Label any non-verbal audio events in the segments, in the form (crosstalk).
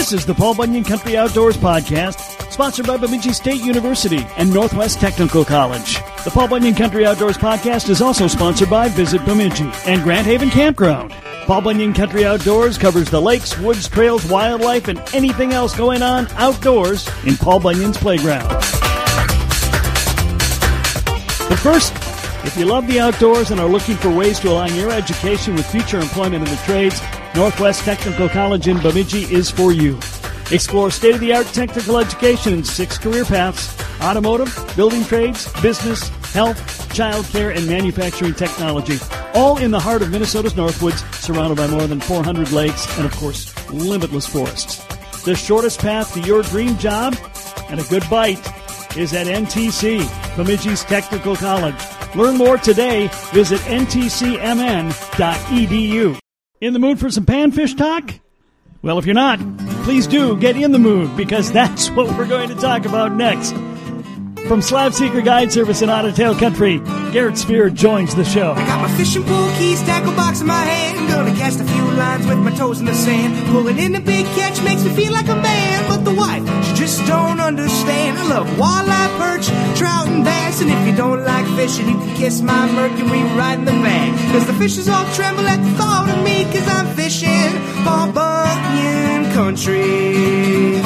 This is the Paul Bunyan Country Outdoors Podcast, sponsored by Bemidji State University and Northwest Technical College. The Paul Bunyan Country Outdoors Podcast is also sponsored by Visit Bemidji and Grand Haven Campground. Paul Bunyan Country Outdoors covers the lakes, woods, trails, wildlife, and anything else going on outdoors in Paul Bunyan's playground. But first, if you love the outdoors and are looking for ways to align your education with future employment in the trades, Northwest Technical College in Bemidji is for you. Explore state of the art technical education in six career paths automotive, building trades, business, health, childcare, and manufacturing technology. All in the heart of Minnesota's Northwoods, surrounded by more than 400 lakes and, of course, limitless forests. The shortest path to your dream job and a good bite is at NTC, Bemidji's Technical College. Learn more today. Visit ntcmn.edu. In the mood for some panfish talk? Well, if you're not, please do get in the mood because that's (laughs) what we're going to talk about next. From Slab Seeker Guide Service in Otter Tail Country, Garrett Svir joins the show. I got my fishing pole keys, tackle box in my hand. Gonna cast a few lines with my toes in the sand. Pulling in a big catch makes me feel like a man. But the wife, she just don't understand. I love walleye, perch, trout, and bass. And if you don't like fishing, you can kiss my Mercury right in the bag. Cause the fishes all tremble at the thought of me. Cause I'm fishing Paul Bunyan country.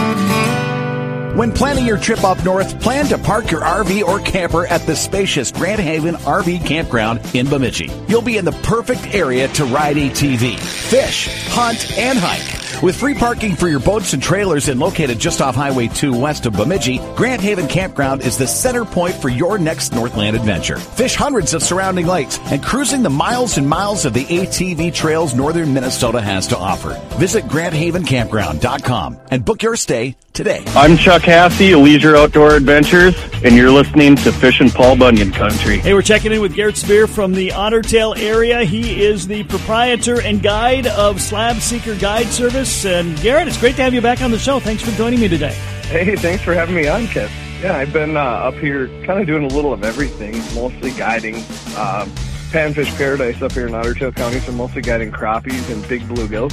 When planning your trip up north, plan to park your RV or camper at the spacious Grand Haven RV Campground in Bemidji. You'll be in the perfect area to ride ATV, fish, hunt, and hike. With free parking for your boats and trailers and located just off Highway 2 west of Bemidji, Grand Haven Campground is the center point for your next Northland adventure. Fish hundreds of surrounding lakes and cruising the miles and miles of the ATV trails northern Minnesota has to offer. Visit GrandHavenCampground.com and book your stay today. I'm Chuck Hassey, of Leisure Outdoor Adventures, and you're listening to Fishin' Paul Bunyan Country. Hey, we're checking in with Garrett Svir from the Otter Tail area. He is the proprietor and guide of Slab Seeker Guide Service. And Garrett, it's great to have you back on the show. Thanks for joining me today. Hey, thanks for having me on, Kev. Yeah, I've been uh, up here kind of doing a little of everything, mostly guiding uh, Panfish Paradise up here in Otter Tail County, so mostly guiding crappies and big bluegills.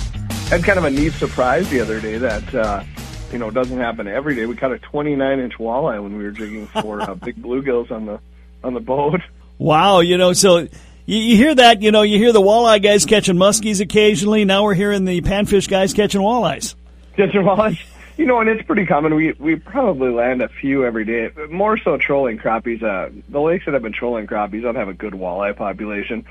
Had kind of a neat surprise the other day that uh, you know doesn't happen every day. We caught a 29 inch walleye when we were jigging for uh, big bluegills on the on the boat. Wow, you know, so you, you hear that, you know, you hear the walleye guys catching muskies occasionally. Now we're hearing the panfish guys catching walleyes. Catching walleyes. You know, and it's pretty common. We we probably land a few every day. More so trolling crappies. Uh, the lakes that have been trolling crappies don't have a good walleye population.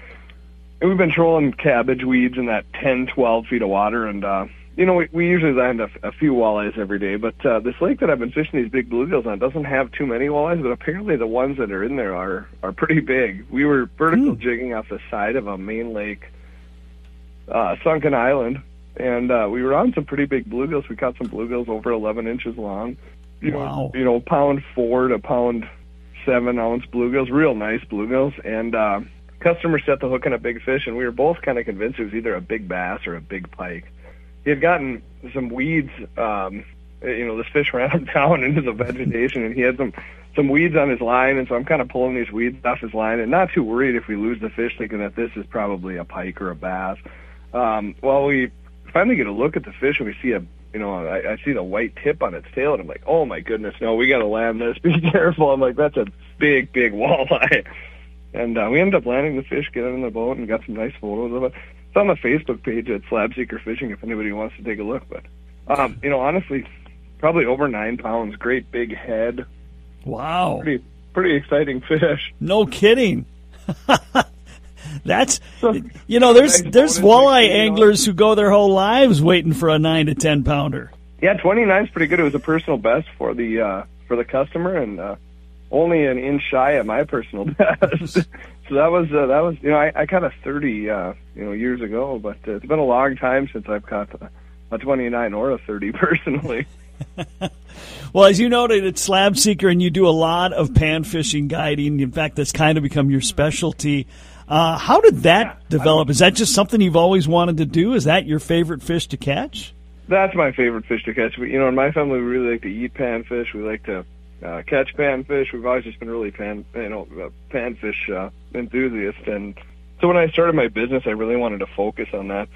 And we've been trolling cabbage weeds in that 10, 12 feet of water, and uh, you know we, we usually land a, a few walleyes every day. But uh, this lake that I've been fishing these big bluegills on doesn't have too many walleyes, but apparently the ones that are in there are are pretty big. We were vertical jigging off the side of a main lake, uh, Sunken Island, and uh, we were on some pretty big bluegills. We caught some bluegills over 11 inches long. You Wow. Know, you know, pound four to pound seven ounce bluegills, real nice bluegills. And uh, customer set the hook on a big fish, and we were both kind of convinced it was either a big bass or a big pike. He had gotten some weeds. Um, you know, this fish (laughs) ran down into the vegetation, and he had some some weeds on his line, and so I'm kind of pulling these weeds off his line, and not too worried if we lose the fish, thinking that this is probably a pike or a bass. Um, well, we finally get a look at the fish, and we see a you know, I, I see the white tip on its tail, and I'm like, oh my goodness, no, we got to land this. (laughs) Be careful. I'm like, that's a big, big walleye. (laughs) And uh, we ended up landing the fish, get it in the boat, and got some nice photos of it. It's on the Facebook page at Slab Seeker Fishing if anybody wants to take a look. But, um, you know, honestly, probably over nine pounds, great big head, Wow. pretty, pretty exciting fish. No kidding. (laughs) That's you know, there's there's walleye anglers who go their whole lives waiting for a nine to ten pounder. Yeah, 29 is pretty good. It was a personal best for the uh, for the customer, and uh, only an inch shy at my personal (laughs) best. So that was uh, that was you know I, I caught a 30 uh, you know years ago, but uh, it's been a long time since I've caught a, a 29 or a 30 (laughs) personally. (laughs) Well, as you noted, it's Slab Seeker, and you do a lot of pan fishing guiding. In fact, that's kind of become your specialty. Uh, how did that develop? Is that just something you've always wanted to do? Is that your favorite fish to catch? That's my favorite fish to catch. You know, in my family, we really like to eat panfish. We like to uh, catch panfish. We've always just been really pan, you know, panfish uh, enthusiasts. And so when I started my business, I really wanted to focus on that.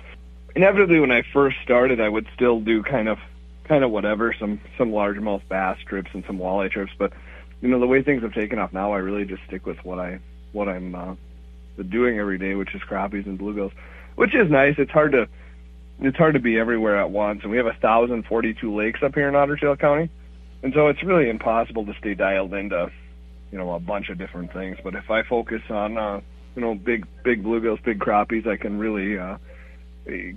Inevitably, when I first started, I would still do kind of kind of whatever, some some largemouth bass trips and some walleye trips. But you know, the way things have taken off now, I really just stick with what I what I'm uh, doing every day, which is crappies and bluegills, which is nice. It's hard to it's hard to be everywhere at once, and we have a thousand forty two lakes up here in Otter Tail County, and so it's really impossible to stay dialed into you know a bunch of different things. But if I focus on uh, you know big big bluegills, big crappies, I can really uh,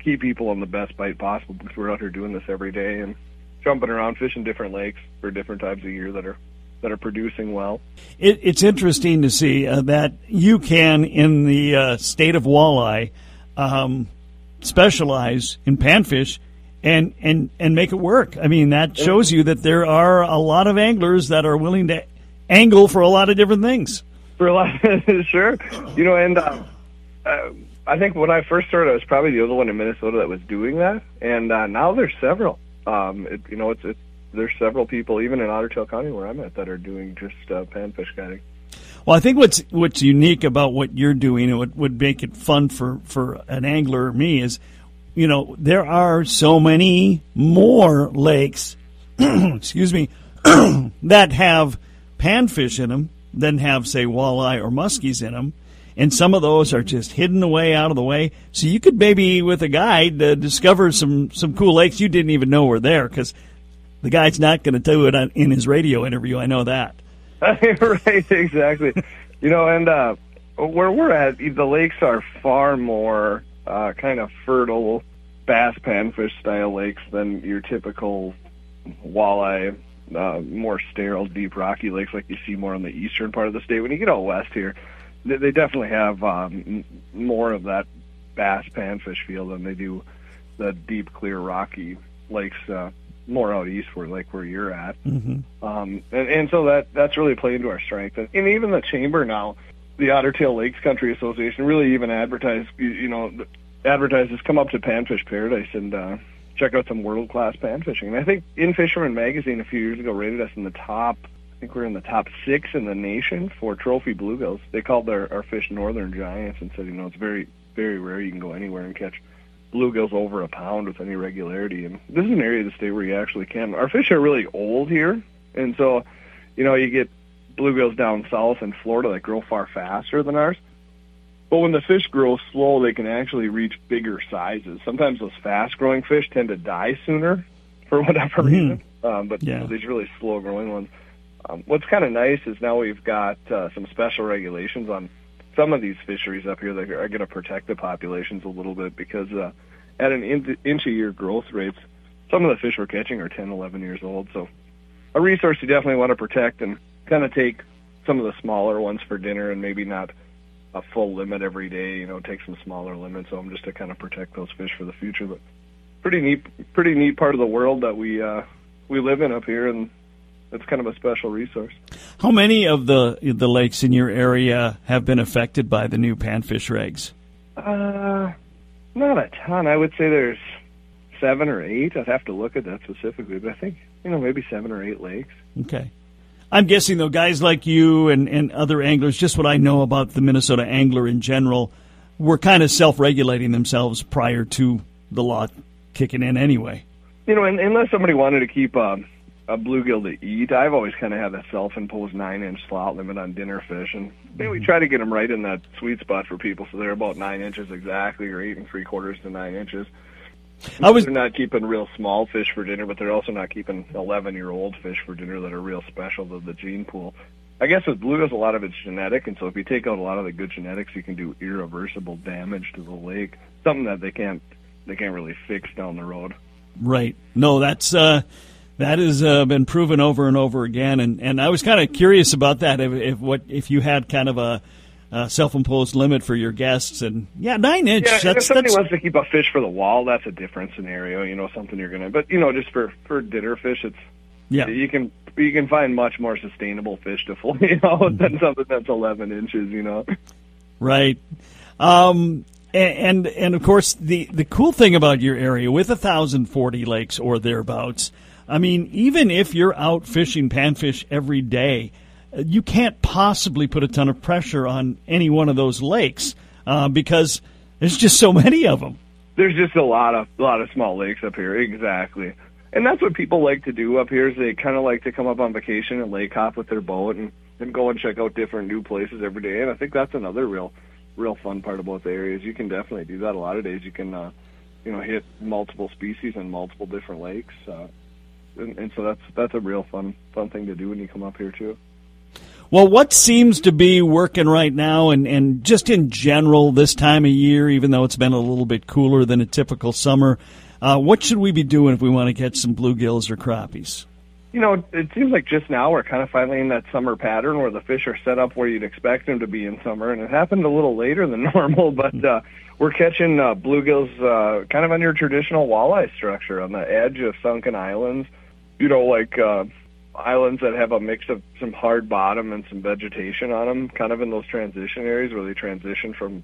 keep people on the best bite possible because we're out here doing this every day and jumping around fishing different lakes for different times of year that are that are producing well. It, it's interesting to see uh, that you can, in the uh, state of walleye, um, specialize in panfish and, and, and make it work. I mean, that shows you that there are a lot of anglers that are willing to angle for a lot of different things. For a lot, (laughs) sure. You know, and uh, uh, I think when I first started, I was probably the only one in Minnesota that was doing that, and uh, now there's several. Um, it, you know, it's it's there's several people, even in Otter Tail County where I'm at, that are doing just uh, panfish guiding. Well, I think what's what's unique about what you're doing and what would make it fun for, for an angler or me is, you know, there are so many more lakes, (clears throat) excuse me, (clears throat) that have panfish in them than have say walleye or muskies in them, and some of those are just hidden away out of the way. So you could maybe with a guide uh, discover some some cool lakes you didn't even know were there because the guy's not going to do it in his radio interview. I know that. (laughs) right, exactly. you know, and uh, where we're at, the lakes are far more uh, kind of fertile bass panfish style lakes than your typical walleye, uh, more sterile, deep rocky lakes like you see more on the eastern part of the state. When you get out west here, they, they definitely have um, more of that bass panfish feel than they do the deep, clear, rocky lakes. Uh, more out east where like where you're at. Mm-hmm. Um, and, and so that that's really played into our strength. And, and even the chamber now, the Otter Tail Lakes Country Association really even advertise you, you know advertises come up to Panfish Paradise and uh, check out some world class pan fishing. And I think In Fisherman magazine a few years ago rated us in the top. I think we're in the top six in the nation for trophy bluegills. They called our, our fish northern giants and said, you know, it's very very rare you can go anywhere and catch bluegills over a pound with any regularity. And this is an area of the state where you actually can. Our fish are really old here, and so you know you get bluegills down south in Florida that grow far faster than ours. But when the fish grow slow, they can actually reach bigger sizes. Sometimes those fast-growing fish tend to die sooner (laughs) for whatever mm-hmm. reason. Um, but yeah. you know, these really slow-growing ones. Um, what's kind of nice is now we've got uh, some special regulations on some of these fisheries up here that are going to protect the populations a little bit because uh, at an inch a year growth rates, some of the fish we're catching are 10, 11 years old. So a resource you definitely want to protect and kind of take some of the smaller ones for dinner and maybe not a full limit every day. You know, take some smaller limits on them just to kind of protect those fish for the future. But pretty neat, pretty neat part of the world that we uh, we live in up here, and it's kind of a special resource. How many of the the lakes in your area have been affected by the new panfish regs? Uh, not a ton. I would say there's seven or eight. I'd have to look at that specifically, but I think you know maybe seven or eight lakes. Okay. I'm guessing though, guys like you and, and other anglers, just what I know about the Minnesota angler in general, were kind of self-regulating themselves prior to the law kicking in anyway. You know, unless somebody wanted to keep um, a bluegill to eat. I've always kind of had a self-imposed nine-inch slot limit on dinner fish, and we mm-hmm. try to get them right in that sweet spot for people, so they're about nine inches exactly, or eight and three quarters to nine inches. I was they're not keeping real small fish for dinner, but they're also not keeping 11-year-old fish for dinner that are real special to the gene pool. I guess with bluegills, a lot of it's genetic, and so if you take out a lot of the good genetics, you can do irreversible damage to the lake. Something that they can't they can't really fix down the road. Right. No, that's uh, that has uh, been proven over and over again, and, and I was kind of curious about that. If, if what if you had kind of a, a self-imposed limit for your guests, and yeah, nine inch. Yeah, that's, if somebody that's... wants to keep a fish for the wall, that's a different scenario. You know, something you're gonna. But you know, just for for dinner fish, it's yeah. You can you can find much more sustainable fish to flay (laughs) you know, mm-hmm. than something that's 11 inches. You know. Right. Um, and, and and of course the the cool thing about your area with a 1040 lakes or thereabouts I mean, even if you're out fishing panfish every day, uh, you can't possibly put a ton of pressure on any one of those lakes uh, because there's just so many of them. There's just a lot of a lot of small lakes up here. Exactly. and that's what people like to do up here is they kind of like to come up on vacation and lake hop with their boat and, and go and check out different new places every day. And I think that's another real, real fun part about the area is you can definitely do that. A lot of days you can, uh, you know, hit multiple species in multiple different lakes. Uh, and, and so that's that's a real fun fun thing to do when you come up here too. Well, what seems to be working right now, and, and just in general this time of year, even though it's been a little bit cooler than a typical summer, uh, what should we be doing if we want to catch some bluegills or crappies? You know, it seems like just now we're kind of finally in that summer pattern where the fish are set up where you'd expect them to be in summer, and it happened a little later than (laughs) normal, but uh, we're catching uh, bluegills uh, kind of on your traditional walleye structure on the edge of sunken islands. You know, like uh, islands that have a mix of some hard bottom and some vegetation on them, kind of in those transition areas where they transition from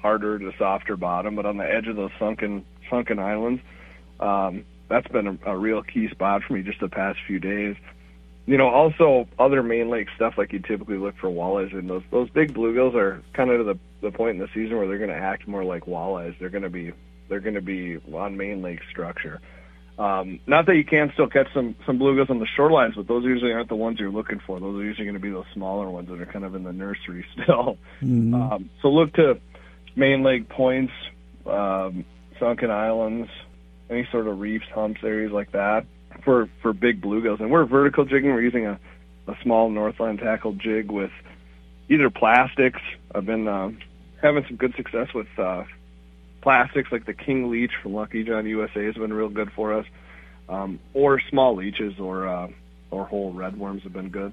harder to softer bottom, but on the edge of those sunken sunken islands. Um, that's been a, a real key spot for me just the past few days. You know, also other main lake stuff like you typically look for walleyes and those those big bluegills are kind of to the the point in the season where they're going to act more like walleyes. They're going to be they're going to be on main lake structure. Um, not that you can't still catch some some bluegills on the shorelines, but those usually aren't the ones you're looking for. Those are usually going to be those smaller ones that are kind of in the nursery (laughs) still. Mm-hmm. Um, so look to main lake points, um, sunken islands, any sort of reefs, humps, areas like that for for big bluegills. And we're vertical jigging. We're using a a small Northland tackle jig with either plastics. I've been uh, having some good success with uh, plastics like the King Leech from Lucky John USA has been real good for us, um, or small leeches or uh, or whole red worms have been good.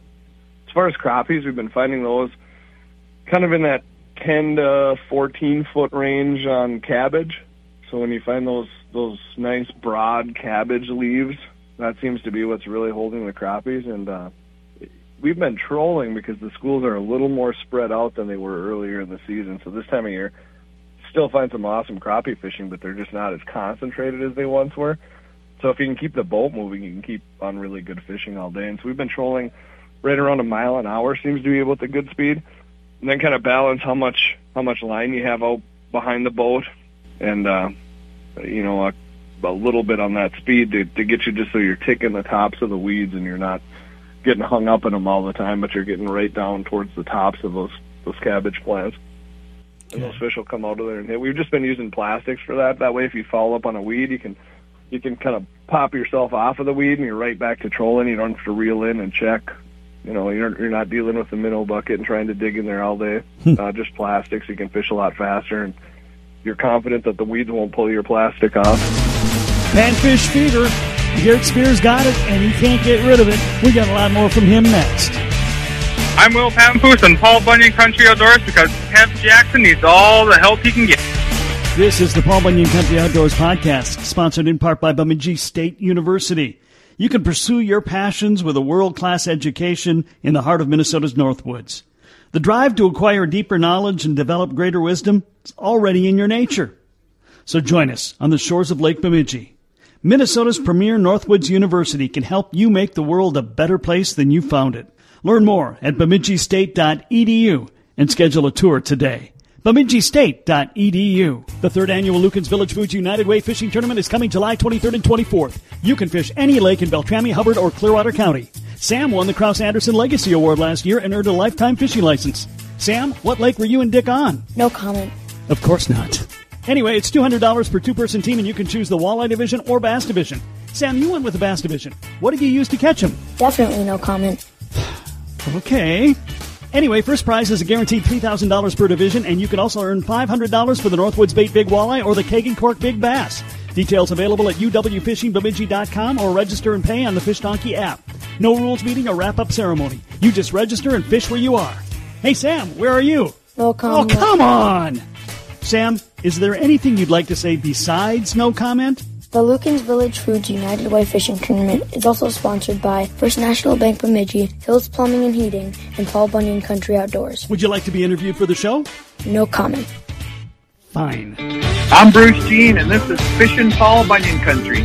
As far as crappies, we've been finding those kind of in that 10 to 14 foot range on cabbage. So when you find those those nice broad cabbage leaves, that seems to be what's really holding the crappies. And uh, we've been trolling because the schools are a little more spread out than they were earlier in the season. So this time of year, still find some awesome crappie fishing, but they're just not as concentrated as they once were. So if you can keep the boat moving, you can keep on really good fishing all day. And so we've been trolling right around a mile an hour seems to be able to good speed, and then kind of balance how much how much line you have out behind the boat, and uh, you know a, a little bit on that speed to, to get you just so you're ticking the tops of the weeds and you're not getting hung up in them all the time, but you're getting right down towards the tops of those those cabbage plants and those fish will come out of there. And hit. we've just been using plastics for that. That way, if you fall up on a weed, you can you can kind of pop yourself off of the weed, and you're right back to trolling. You don't have to reel in and check. You know, you're you're not dealing with the minnow bucket and trying to dig in there all day. Hmm. uh, just plastics. You can fish a lot faster, and you're confident that the weeds won't pull your plastic off. Panfish fever. Garrett Svir's got it, and he can't get rid of it. We got a lot more from him next. I'm Will Pampoose and Paul Bunyan Country Outdoors because Kev Jackson needs all the help he can get. This is the Paul Bunyan Country Outdoors podcast, sponsored in part by Bemidji State University. You can pursue your passions with a world-class education in the heart of Minnesota's Northwoods. The drive to acquire deeper knowledge and develop greater wisdom is already in your nature. So join us on the shores of Lake Bemidji. Minnesota's premier Northwoods University can help you make the world a better place than you found it. Learn more at bemidjistate.edu and schedule a tour today. BemidjiState.edu. The third annual Lueken's Village Foods United Way Fishing Tournament is coming July 23rd and 24th. You can fish any lake in Beltrami, Hubbard, or Clearwater County. Sam won the Kraus Anderson Legacy Award last year and earned a lifetime fishing license. Sam, what lake were you and Dick on? No comment. Of course not. Anyway, it's $200 per two person team, and you can choose the Walleye Division or Bass Division. Sam, you went with the Bass Division. What did you use to catch them? Definitely no comment. (sighs) Okay. Anyway, first prize is a guaranteed $3,000 per division, and you can also earn $500 for the Northwoods Bait Big Walleye or the Keegan Cork Big Bass. Details available at uwfishingbemidji.com or register and pay on the Fish Donkey app. No rules meeting or wrap-up ceremony. You just register and fish where you are. Hey, Sam, where are you? No comment. Oh, come on! Sam, is there anything you'd like to say besides no comment? The Lueken's Village Foods United Way Fishing Tournament is also sponsored by First National Bank Bemidji, Hills Plumbing and Heating, and Paul Bunyan Country Outdoors. Would you like to be interviewed for the show? No comment. Fine. I'm Bruce Jean, and this is Fishing Paul Bunyan Country.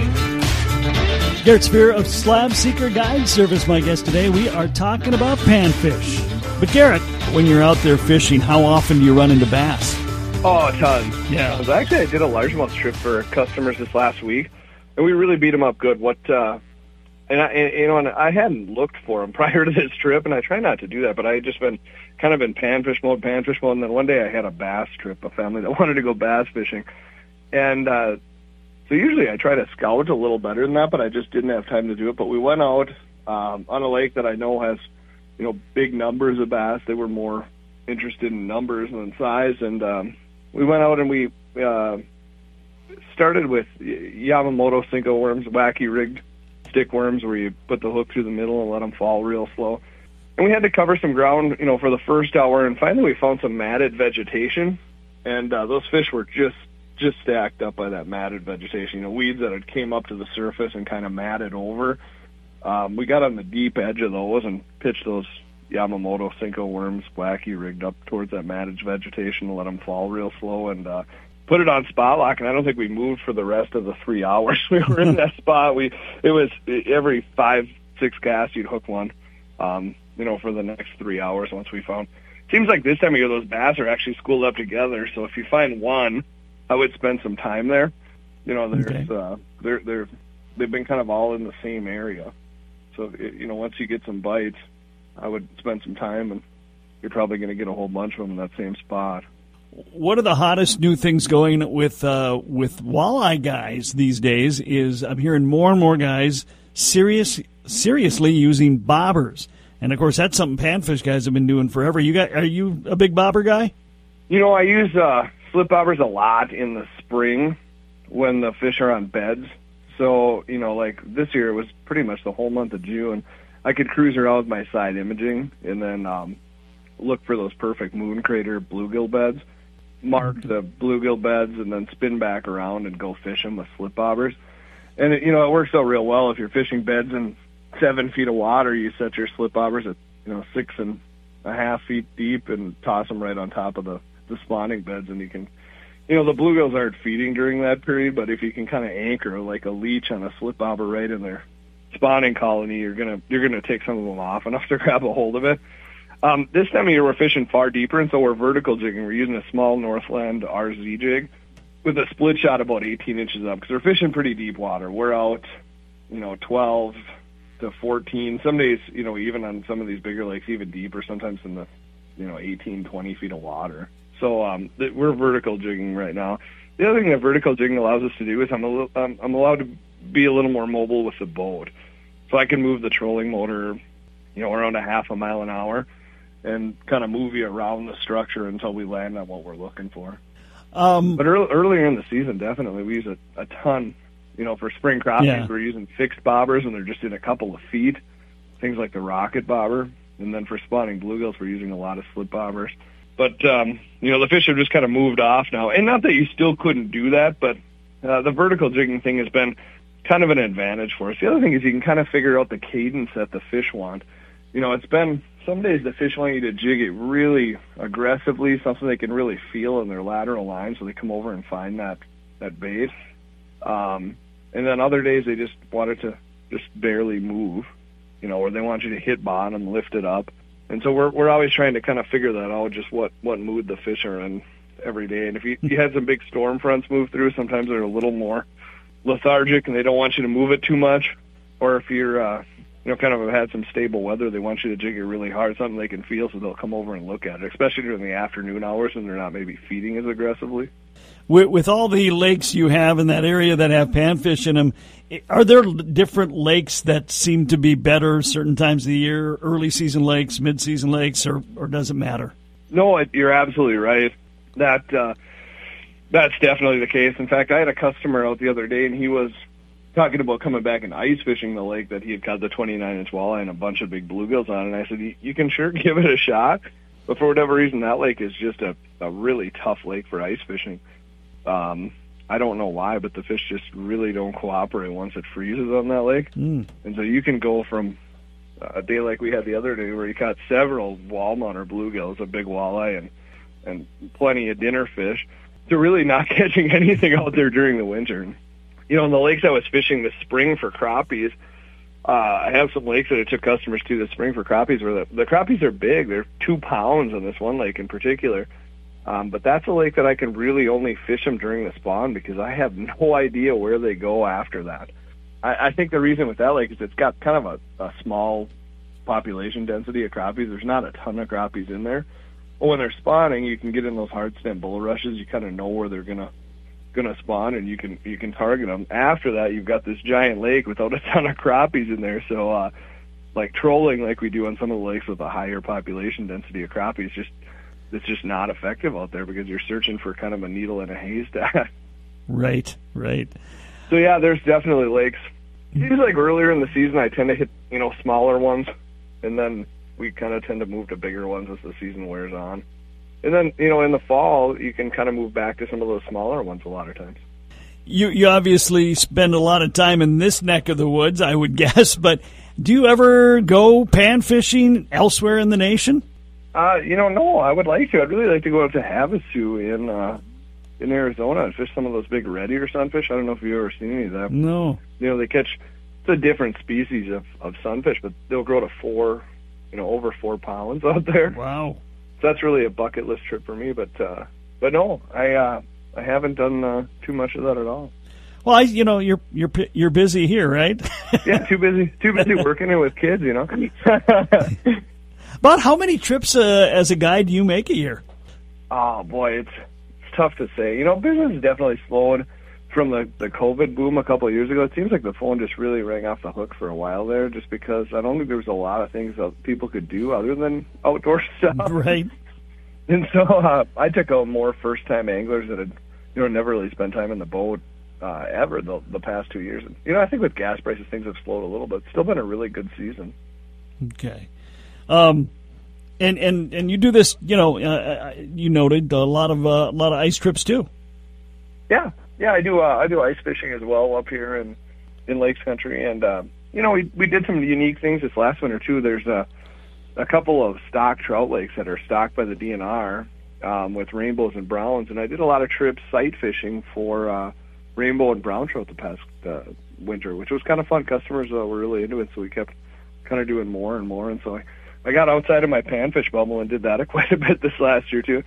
Garrett Svir of Slab Seeker Guide Service, my guest today. We are talking about panfish. But Garrett, when you're out there fishing, how often do you run into bass? Oh, a ton. Yeah. Actually, I did a largemouth trip for customers this last week. and we really beat them up good. What uh, and I, and, you know, and I hadn't looked for them (laughs) prior to this trip, and I try not to do that, but I had just been kind of in panfish mode, panfish mode, and then one day I had a bass trip, a family that (laughs) wanted to go bass fishing, and uh, so usually I try to scout a little better than that, but I just didn't have time to do it. But we went out um, on a lake that I know has, you know, big numbers of bass. They were more interested in numbers than size, and um, we went out and we uh, started with Yamamoto Senko worms, wacky rigged stick worms, where you put the hook through the middle and let them fall real slow. And we had to cover some ground, you know, for the first hour, and finally we found some matted vegetation, and uh, those fish were just just stacked up by that matted vegetation. You know, weeds that had came up to the surface and kind of matted over. Um, we got on the deep edge of those and pitched those Yamamoto Senko worms wacky rigged up towards that matted vegetation let them fall real slow and uh, put it on spot lock. And I don't think we moved for the rest of the three hours (laughs) we were in that spot. We it was every five six casts you'd hook one. Um, you know, for the next three hours once we found. Seems like this time of year those bass are actually schooled up together. So if you find one, I would spend some time there. You know, there's okay. uh, they're they're they've been kind of all in the same area. So you know, once you get some bites, I would spend some time, and you're probably going to get a whole bunch of them in that same spot. What are the hottest new things going with uh, with walleye guys these days? Is I'm hearing more and more guys serious seriously using bobbers, and of course that's something panfish guys have been doing forever. You got are you a big bobber guy? You know, I use uh, slip bobbers a lot in the spring when the fish are on beds. So you know, like this year it was pretty much the whole month of June I could cruise around with my side imaging and then um, look for those perfect moon crater bluegill beds, mark the bluegill beds, and then spin back around and go fish them with slip bobbers. And it, you know it works out real well if you're fishing beds in seven feet of water. You set your slip bobbers at you know six and a half feet deep and toss them right on top of the the spawning beds, and you can you know, the bluegills aren't feeding during that period, but if you can kind of anchor like a leech on a slip bobber right in there spawning colony, you're gonna you're gonna take some of them off enough to (laughs) grab a hold of it. Um, this time of year, we're fishing far deeper, and so we're vertical jigging. We're using a small Northland RZ jig with a split shot about 18 inches up because we're fishing pretty deep water. We're out, you know, 12 to 14. Some days, you know, even on some of these bigger lakes, even deeper. Sometimes in the, you know, 18, 20 feet of water. So um, th- we're vertical jigging right now. The other thing that vertical jigging allows us to do is I'm um, I'm allowed to be a little more mobile with the boat. So I can move the trolling motor, you know, around a half a mile an hour and kind of move you around the structure until we land on what we're looking for. Um, but early, earlier in the season, definitely we use a, a ton. You know, for spring crappies, yeah. we're using fixed bobbers, and they're just in a couple of feet. Things like the rocket bobber, and then for spawning bluegills, we're using a lot of slip bobbers. But um, you know, the fish have just kind of moved off now, and not that you still couldn't do that, but uh, the vertical jigging thing has been kind of an advantage for us. The other thing is you can kind of figure out the cadence that the fish want. You know, it's been some days the fish want you to jig it really aggressively, something they can really feel in their lateral line, so they come over and find that that bait. Um, and then other days they just want it to just barely move, you know, or they want you to hit bottom, lift it up. And so we're we're always trying to kind of figure that out, just what what mood the fish are in every day. And if you, you had some big storm fronts move through, sometimes they're a little more lethargic and they don't want you to move it too much, or if you're uh, you know kind of had some stable weather, they want you to jig it really hard, something they can feel, so they'll come over and look at it, especially during the afternoon hours when they're not maybe feeding as aggressively. With, with all the lakes you have in that area that have panfish in them, are there different lakes that seem to be better certain times of the year, early season lakes, mid season lakes, or or does it matter? No, it, you're absolutely right. That uh, that's definitely the case. In fact, I had a customer out the other day, and he was talking about coming back and ice fishing the lake that he had caught the 29 inch walleye and a bunch of big bluegills on. And I said, you can sure (laughs) give it a shot, but for whatever reason, that lake is just a, a really tough lake for ice fishing. Um, I don't know why, but the fish just really don't cooperate once it freezes on that lake. Mm. And so you can go from a day like we had the other day where you caught several walnut or bluegills, a big walleye, and and plenty of dinner fish to really not (laughs) catching anything out there during the winter. You know, in the lakes I was fishing this spring for crappies, uh, I have some lakes that I took customers to this spring for crappies where the, the crappies are big. They're two pounds on this one lake in particular. Um, but that's a lake that I can really only fish them during the spawn because I have (laughs) no idea where they go after that. I, I think the reason with that lake is it's got kind of a, a small population density of crappies. There's not a ton of crappies in there. But when they're spawning, you can get in those hard stem bull rushes. You kind of know where they're gonna gonna spawn, and you can you can target them. After that, you've got this giant lake without a (laughs) ton of crappies in there. So, uh, like trolling, like we do on some of the lakes with a higher population density of crappies, just it's just not effective out there because you're searching for kind of a needle in a haystack. (laughs) Right, right. So yeah, there's definitely lakes. Seems like earlier in the season, I tend to hit you know smaller ones, and then we kind of tend to move to bigger ones as the season wears on. And then you know in the fall, you can kind of move back to some of those smaller ones a lot of times. You you obviously spend a lot of time in this neck of the woods, I would (laughs) guess. But do you ever go pan fishing elsewhere in the nation? Uh, you know, no, I would like to. I'd really like to go out to Havasu in uh, in Arizona and fish some of those big red ear sunfish. I don't know if you've ever seen any of that. No. You know, they catch it's a different species of, of sunfish, but they'll grow to four, you know, over four pounds (laughs) out there. Wow. So that's really a bucket list trip for me. But uh, but no, I uh, I haven't done uh, too much of that at all. Well, I, you know, you're you're you're busy here, right? (laughs) yeah, too busy, too busy (laughs) working it with kids, you know. About how many trips uh, as a guide do you make a year? Oh boy, it's it's tough to say. You know, business is definitely slowed from the the COVID boom a couple of years ago. It seems like the phone just really rang off the hook for a while there, just because I don't think there was a lot of things that people could do other than outdoor (laughs) stuff. Right. (laughs) And so uh, I took out more first time anglers that had you know never really spent time in the boat uh, ever the the past two years. And you know, I think with gas prices things have slowed a little, but it's still been a really good season. Okay. Um, and and and you do this, you know, uh, you noted a lot of uh, a lot of ice trips too. Yeah, yeah, I do. Uh, I do ice fishing as well up here in in Lakes Country, and uh, you know, we we did some unique things this last winter too. There's a a couple of stock trout lakes that are stocked by the DNR um, with rainbows and browns, and I did a lot of trips sight fishing for uh, rainbow and brown trout the past uh, winter, which was kind of fun. Customers uh, were really into it, so we kept kind of doing more and more, and so I I got outside of my panfish bubble and did that (laughs) quite a bit this last year too.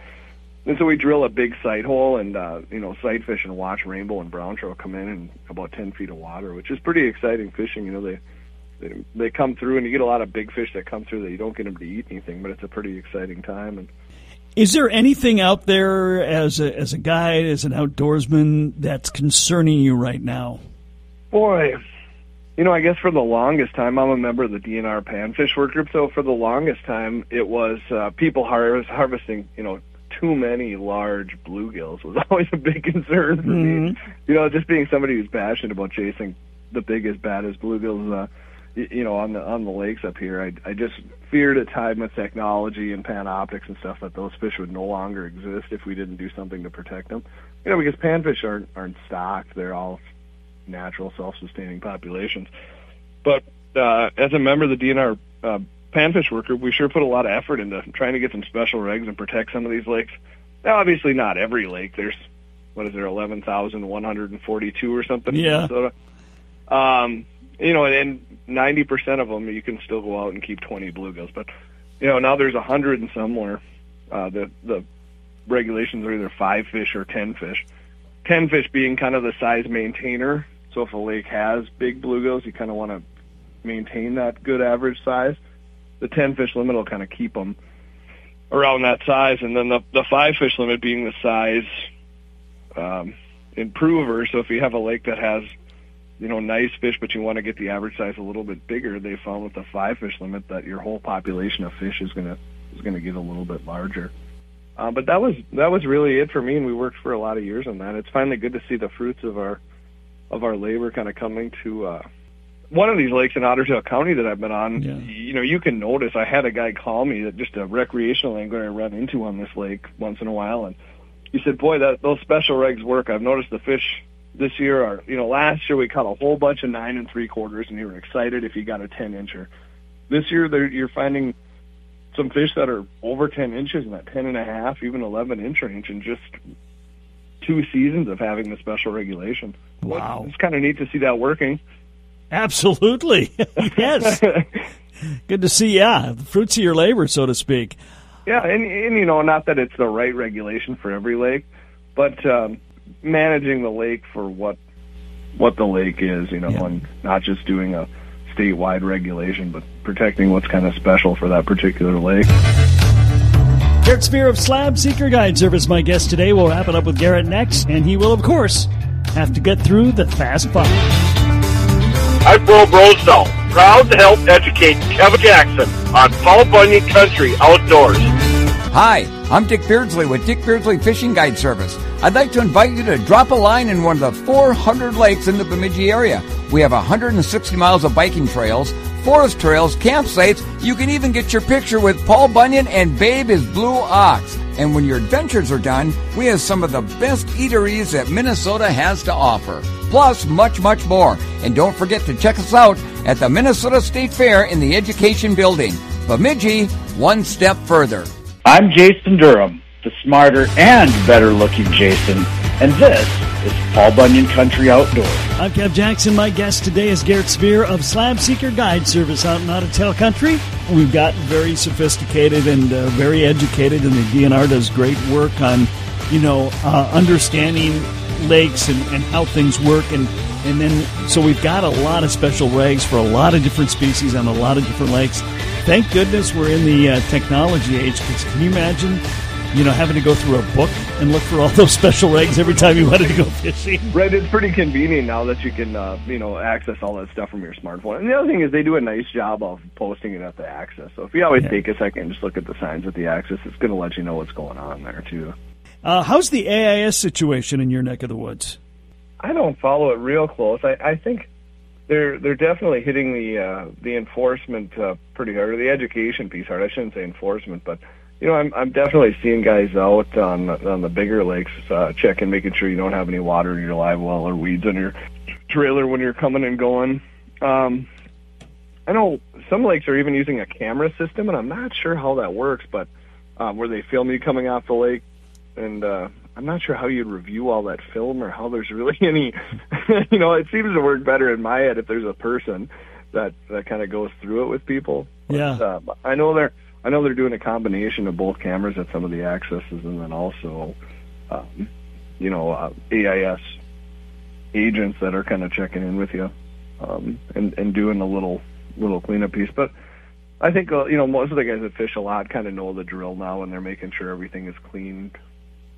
And so we drill a big sight hole and uh, you know sight fish and watch rainbow and brown trout come in in about ten feet of water, which is pretty exciting fishing. You know they they, they come through and you get a lot of big fish that come through that you don't get them to eat anything, but it's a pretty exciting time. And is there anything out there as a as a guide, as an outdoorsman, that's concerning you right now? Boy, you know, I guess for the longest time, I'm a member of the DNR Panfish Work Group. So for the longest time, it was uh, people harvest, harvesting, you know, too many large bluegills was (laughs) always a big concern for mm-hmm. me. You know, just being somebody who's passionate about chasing the biggest, baddest bluegills, uh, you know, on the on the lakes up here, I I just feared a time with technology and Panoptix and stuff that those fish would no longer exist if we didn't do something to protect them. You know, because panfish aren't aren't stocked; they're all natural, self-sustaining populations. But uh, as a member of the DNR uh, panfish worker, we sure put a lot of effort into trying to get some special regs and protect some of these lakes. Now, obviously, not every lake. There's what is there, eleven thousand one hundred and forty-two or something? Yeah. In Minnesota. Um, you know, and ninety percent of them you can still go out and keep twenty bluegills, but you know now there's a hundred and somewhere. Uh, the the regulations are either five fish or ten fish. Ten fish being kind of the size maintainer so if a lake has big bluegills, you kind of want to maintain that good average size. The 10 fish limit will kind of keep them around that size, and then the the five fish limit being the size um, improver. So if you have a lake that has you know nice fish, but you want to get the average size a little bit bigger, they found with the five fish limit that your whole population of fish is gonna is gonna get a little bit larger. Uh, but that was that was really it for me, and we worked for a lot of years on that. It's finally good to see the fruits of our of our labor kind of coming to uh, one of these lakes in Otter Tail County that I've been on. Yeah. You know, you can notice. I had a guy call me that just a recreational angler I run into on this lake once in a while, and he said, "Boy, that those special regs work. I've noticed the fish." This year, are you know, last year we caught a whole bunch of nine and three quarters, and you were excited if you got a ten incher. This year, you're finding some fish that are over 10 inches and that 10 and a half, even 11 inch range in just two seasons of having the special regulation. Wow. It's kind of neat to see that working. Absolutely. (laughs) yes. (laughs) Good to see, yeah, the fruits of your labor, so to speak. Yeah, and, and you know, not that it's the right regulation for every lake, but um, managing the lake for what what the lake is, you know, Yeah. and not just doing a statewide regulation, but protecting what's kind of special for that particular lake. Garrett Svir of Slab Seeker Guide Service, my guest today. We'll wrap it up with Garrett next, and he will, of course, have to get through the Fast Five. I'm Rob Rosedale, proud to help educate Kevin Jackson on Paul Bunyan Country Outdoors. Hi, I'm Dick Beardsley with Dick Beardsley Fishing Guide Service. I'd like to invite you to drop a line in one of the 400 lakes in the Bemidji area. We have 160 miles of biking trails, forest trails, campsites. You can even get your picture with Paul Bunyan and Babe his Blue Ox. And when your adventures are done, we have some of the best eateries that Minnesota has to offer. Plus, much, much more. And don't forget to check us out at the Minnesota State Fair in the Education Building. Bemidji, one step further. I'm Jason Durham, the smarter and better looking Jason, and this is Paul Bunyan Country Outdoors. I'm Kev Jackson. My guest today is Garrett Svir of Slab Seeker Guide Service out in Otter Tail Country. We've got very sophisticated and uh, very educated, and the DNR does great work on, you know, uh, understanding lakes and, and how things work. And, and then, so we've got a lot of special regs for a lot of different species on a lot of different lakes. Thank goodness we're in the uh, technology age, because can you imagine? You know, having to go through a book and look for all those special regs every time you wanted to go fishing. (laughs) Right, it's pretty convenient now that you can, uh, you know, access all that stuff from your smartphone. And the other thing is they do a nice job of posting it at the access. So if you always Yeah. take a second and just look at the signs at the access, it's going to let you know what's going on there too. Uh, how's the AIS situation in your neck of the woods? I don't follow it real close. I, I think they're they're definitely hitting the uh, the enforcement uh, pretty hard, or the education piece hard. I shouldn't say enforcement, but you know, I'm I'm definitely seeing guys out on on the bigger lakes uh, checking, making sure you don't have any water in your live well or weeds on your trailer when you're coming and going. Um, I know some lakes are even using a camera system, and I'm not sure how that works, but um, where they film you coming off the lake, and uh, I'm not sure how you'd review all that film or how there's really (laughs) any. you know, it seems to work better in my head if there's a person that that kind of goes through it with people. Yeah. Uh, but I know they're I know they're doing a combination of both cameras at some of the accesses, and then also, um, you know, uh, AIS agents that are kind of checking in with you um, and and doing a little little cleanup piece. But I think uh, you know most of the guys that fish a lot kind of know the drill now, and they're making sure everything is cleaned,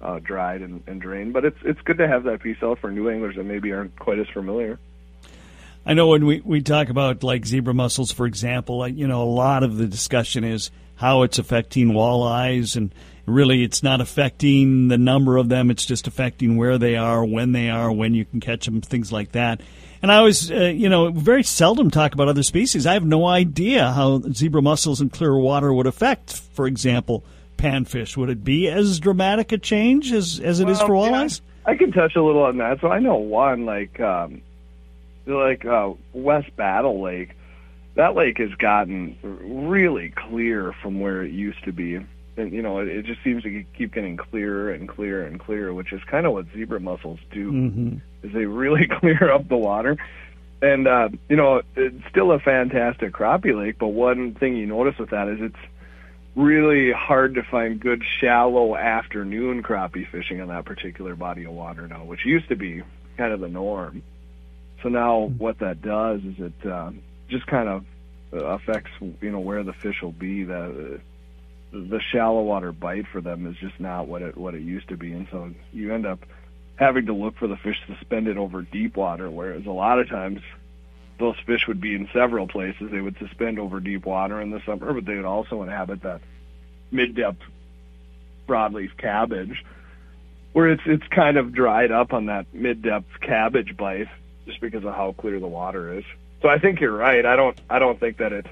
uh, dried, and, and drained. But it's it's good to have that piece out for new anglers that maybe aren't quite as familiar. I know when we, we talk about like zebra mussels, for example, you know, a lot of the discussion is how it's affecting walleyes, and really it's not affecting the number of them. It's just affecting where they are, when they are, when you can catch them, things like that. And I always, uh, you know, very seldom talk about other species. I have no idea how zebra mussels in clear water would affect, for example, panfish. Would it be as dramatic a change as, as it is for Well, yeah, walleyes? I can touch a little on that. So I know one like um, like uh, West Battle Lake. That lake has gotten really clear from where it used to be, and you know it, it just seems to keep getting clearer and clearer and clearer, which is kind of what zebra mussels do. Mm-hmm. Is they really (laughs) clear up the water. And uh, you know, it's still a fantastic crappie lake, but one thing you notice with that is it's really hard to find good shallow afternoon crappie fishing on that particular body of water now, which used to be kind of the norm. So now what that does is it um, just kind of uh, affects you know where the fish will be. The the shallow water bite for them is just not what it what it used to be, and so you end up having to look for the fish suspended over deep water, whereas a lot of times those fish would be in several places. They would suspend over deep water in the summer, but they would also inhabit that mid-depth broadleaf cabbage, where it's it's kind of dried up on that mid-depth cabbage bite just because of how clear the water is. So I think you're right. I don't I don't think that it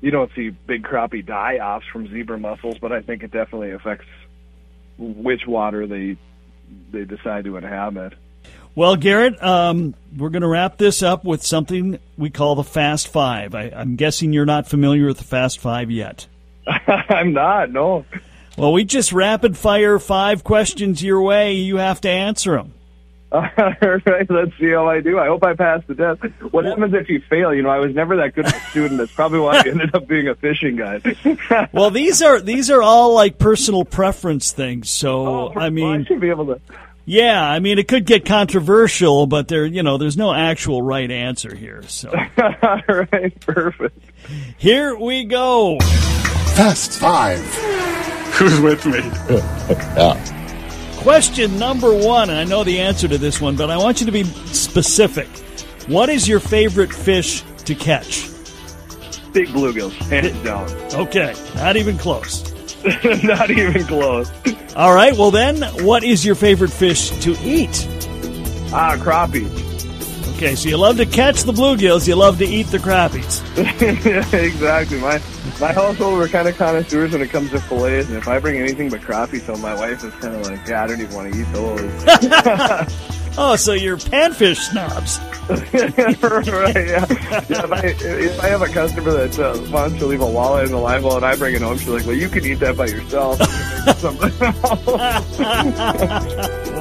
you don't see big crappie die-offs from zebra mussels, but I think it definitely affects which water they they decide to inhabit. Well, Garrett, um, we're going to wrap this up with something we call the Fast Five. I, I'm guessing you're not familiar with the Fast Five yet. (laughs) I'm not. No. Well, we just rapid fire five questions your way. You have to answer them. (laughs) All right, let's see how I do. I hope I pass the test. What happens if you fail? You know, I was never that good of a student. That's probably why I ended up being a fishing guide. (laughs) well, these are these are all like personal preference things. So Oh, I mean, well, I should be able to. yeah, I mean, it could get controversial, but there, you know, there's no actual right answer here. So (laughs) All right, perfect. here we go. Fast Five. Who's with me? Question number one, and I know the answer to this one, but I want you to be specific. What is your favorite fish to catch? Big bluegills, hands down. Okay, not even close. (laughs) Not even close. All right, well then, what is your favorite fish to eat? Ah, crappie. Okay, so you love to catch the bluegills, you love to eat the crappies. (laughs) exactly. My my household we're kind of connoisseurs when it comes to fillets, and if I bring anything but crappie, so my wife is kind of like, yeah, I don't even want to eat those. (laughs) (laughs) Oh, so you're panfish snobs. (laughs) right? Yeah. yeah if, I, if I have a customer that uh, wants to leave a wallet in the live well and I bring it home, she's like, well, you can eat that by yourself.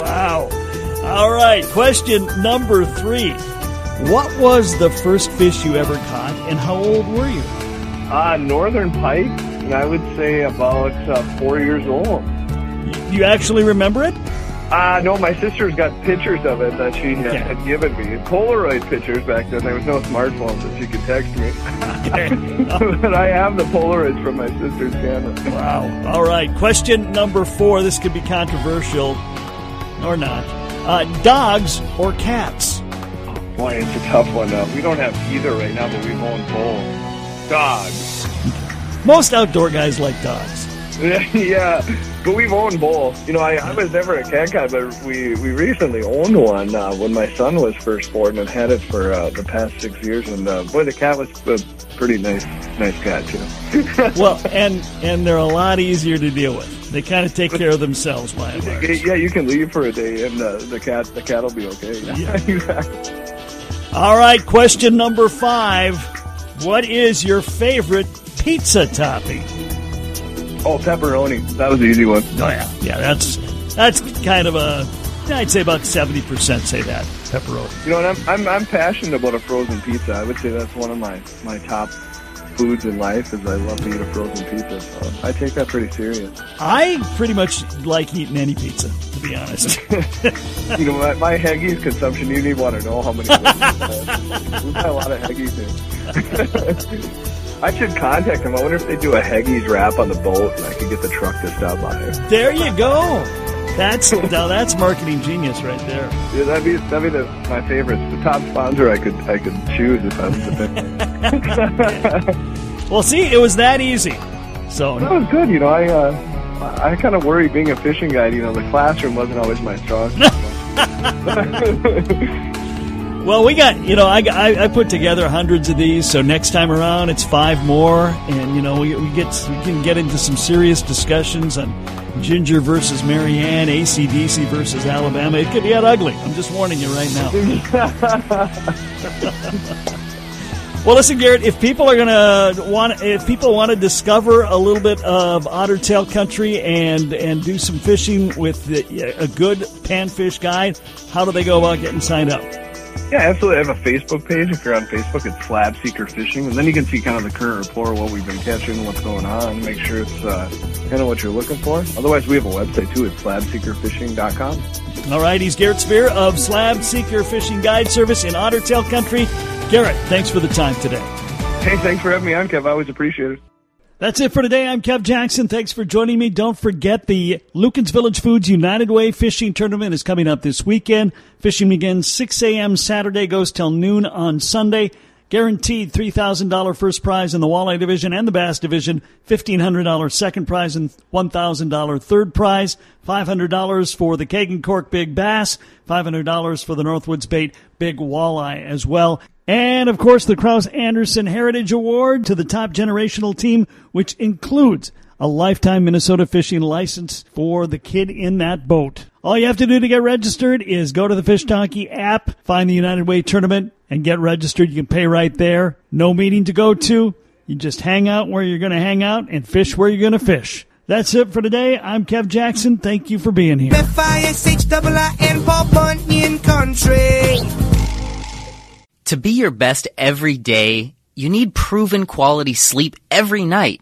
wow. All right, question number three. What was the first fish you ever caught, and how old were you? Uh, northern pike, and I would say about uh, four years old. You actually remember it? Uh, no, my sister's got pictures of it that she Okay. had given me. Polaroid pictures back then. There was no smartphones that she could text me. (laughs) but I have the Polaroids from my sister's camera. Wow. All right, question number four. This could be controversial or not. Uh, dogs or cats? Boy, it's a tough one. Uh, we don't have either right now, but we've owned both. Dogs. Most outdoor guys like dogs. (laughs) yeah, but we've owned both. You know, I, I was never a cat guy, but we, we recently owned one uh, when my son was first born and had it for uh, the past six years. And uh, boy, the cat was a pretty nice nice cat, too. (laughs) Well, and and they're a lot easier to deal with. They kind of take care of themselves by and large. yeah, you can leave for a day, and uh, the cat the cat will be okay. Yeah. (laughs) All right, question number five. What is your favorite pizza topping? oh, pepperoni. That was the easy one. Oh yeah, yeah. That's that's kind of a. I'd say about seventy percent say that pepperoni. You know, what? I'm, I'm I'm passionate about a frozen pizza. I would say that's one of my my top foods in life. Is I love to eat a frozen pizza. So I take that pretty serious. I pretty much like eating any pizza, to be honest. (laughs) You know, my, my Haggis consumption. You need want to know how many. We've got a lot of Haggis here. (laughs) I should contact them. I wonder if they do a Haggis wrap on the boat, and I could get the truck to stop by. there you go. That's now that's marketing genius right there. Yeah, that'd be that'd be the, my favorites. The top sponsor I could I could choose if I was bit. (laughs) Well, see, it was that easy. So That was good. You know, I uh, I kind of worry being a fishing guide. You know, the classroom wasn't always my strong. (laughs) Well, we got you know I, I, I put together hundreds of these, so next time around it's five more, and you know we, we get we can get into some serious discussions on Ginger versus Marianne, ACDC versus Alabama. It could get ugly. I'm just warning you right now. (laughs) Well, listen, Garrett. If people are gonna want, if people want to discover a little bit of Otter Tail country and and do some fishing with the, a good panfish guide, how do they go about getting signed up? Yeah, absolutely. I have a Facebook page. If you're on Facebook, it's Slab Seeker Fishing, and then you can see kind of the current report, what we've been catching, what's going on, make sure it's uh, kind of what you're looking for. Otherwise, we have a website too. It's slabseekerfishing.com. All right, he's Garrett Svir of Slab Seeker Fishing Guide Service in Otter Tail Country. Garrett, thanks for the time today. Hey, thanks for having me on, Kev. I always appreciate it. That's it for today. I'm Kev Jackson. Thanks for joining me. Don't forget the Lueken's Village Foods United Way Fishing Tournament is coming up this weekend. Fishing begins 6 a.m. Saturday, goes till noon on Sunday. Guaranteed $3,000 first prize in the walleye division and the bass division, $1,500 second prize and $1,000 third prize, $500 for the Kagan Cork Big Bass, $500 for the Northwoods Bait Big Walleye as well. And of course, the Kraus Anderson Heritage Award to the top generational team, which includes a lifetime Minnesota fishing license for the kid in that boat. All you have to do to get registered is go to the Fish Donkey app, find the United Way tournament, and get registered. You can pay right there. No meeting to go to. You just hang out where you're going to hang out and fish where you're going to fish. That's it for today. I'm Kev Jackson. Thank you for being here. F-I-S-H-I-I-N Paul Bunyan Country. To be your best every day, you need proven quality sleep every night.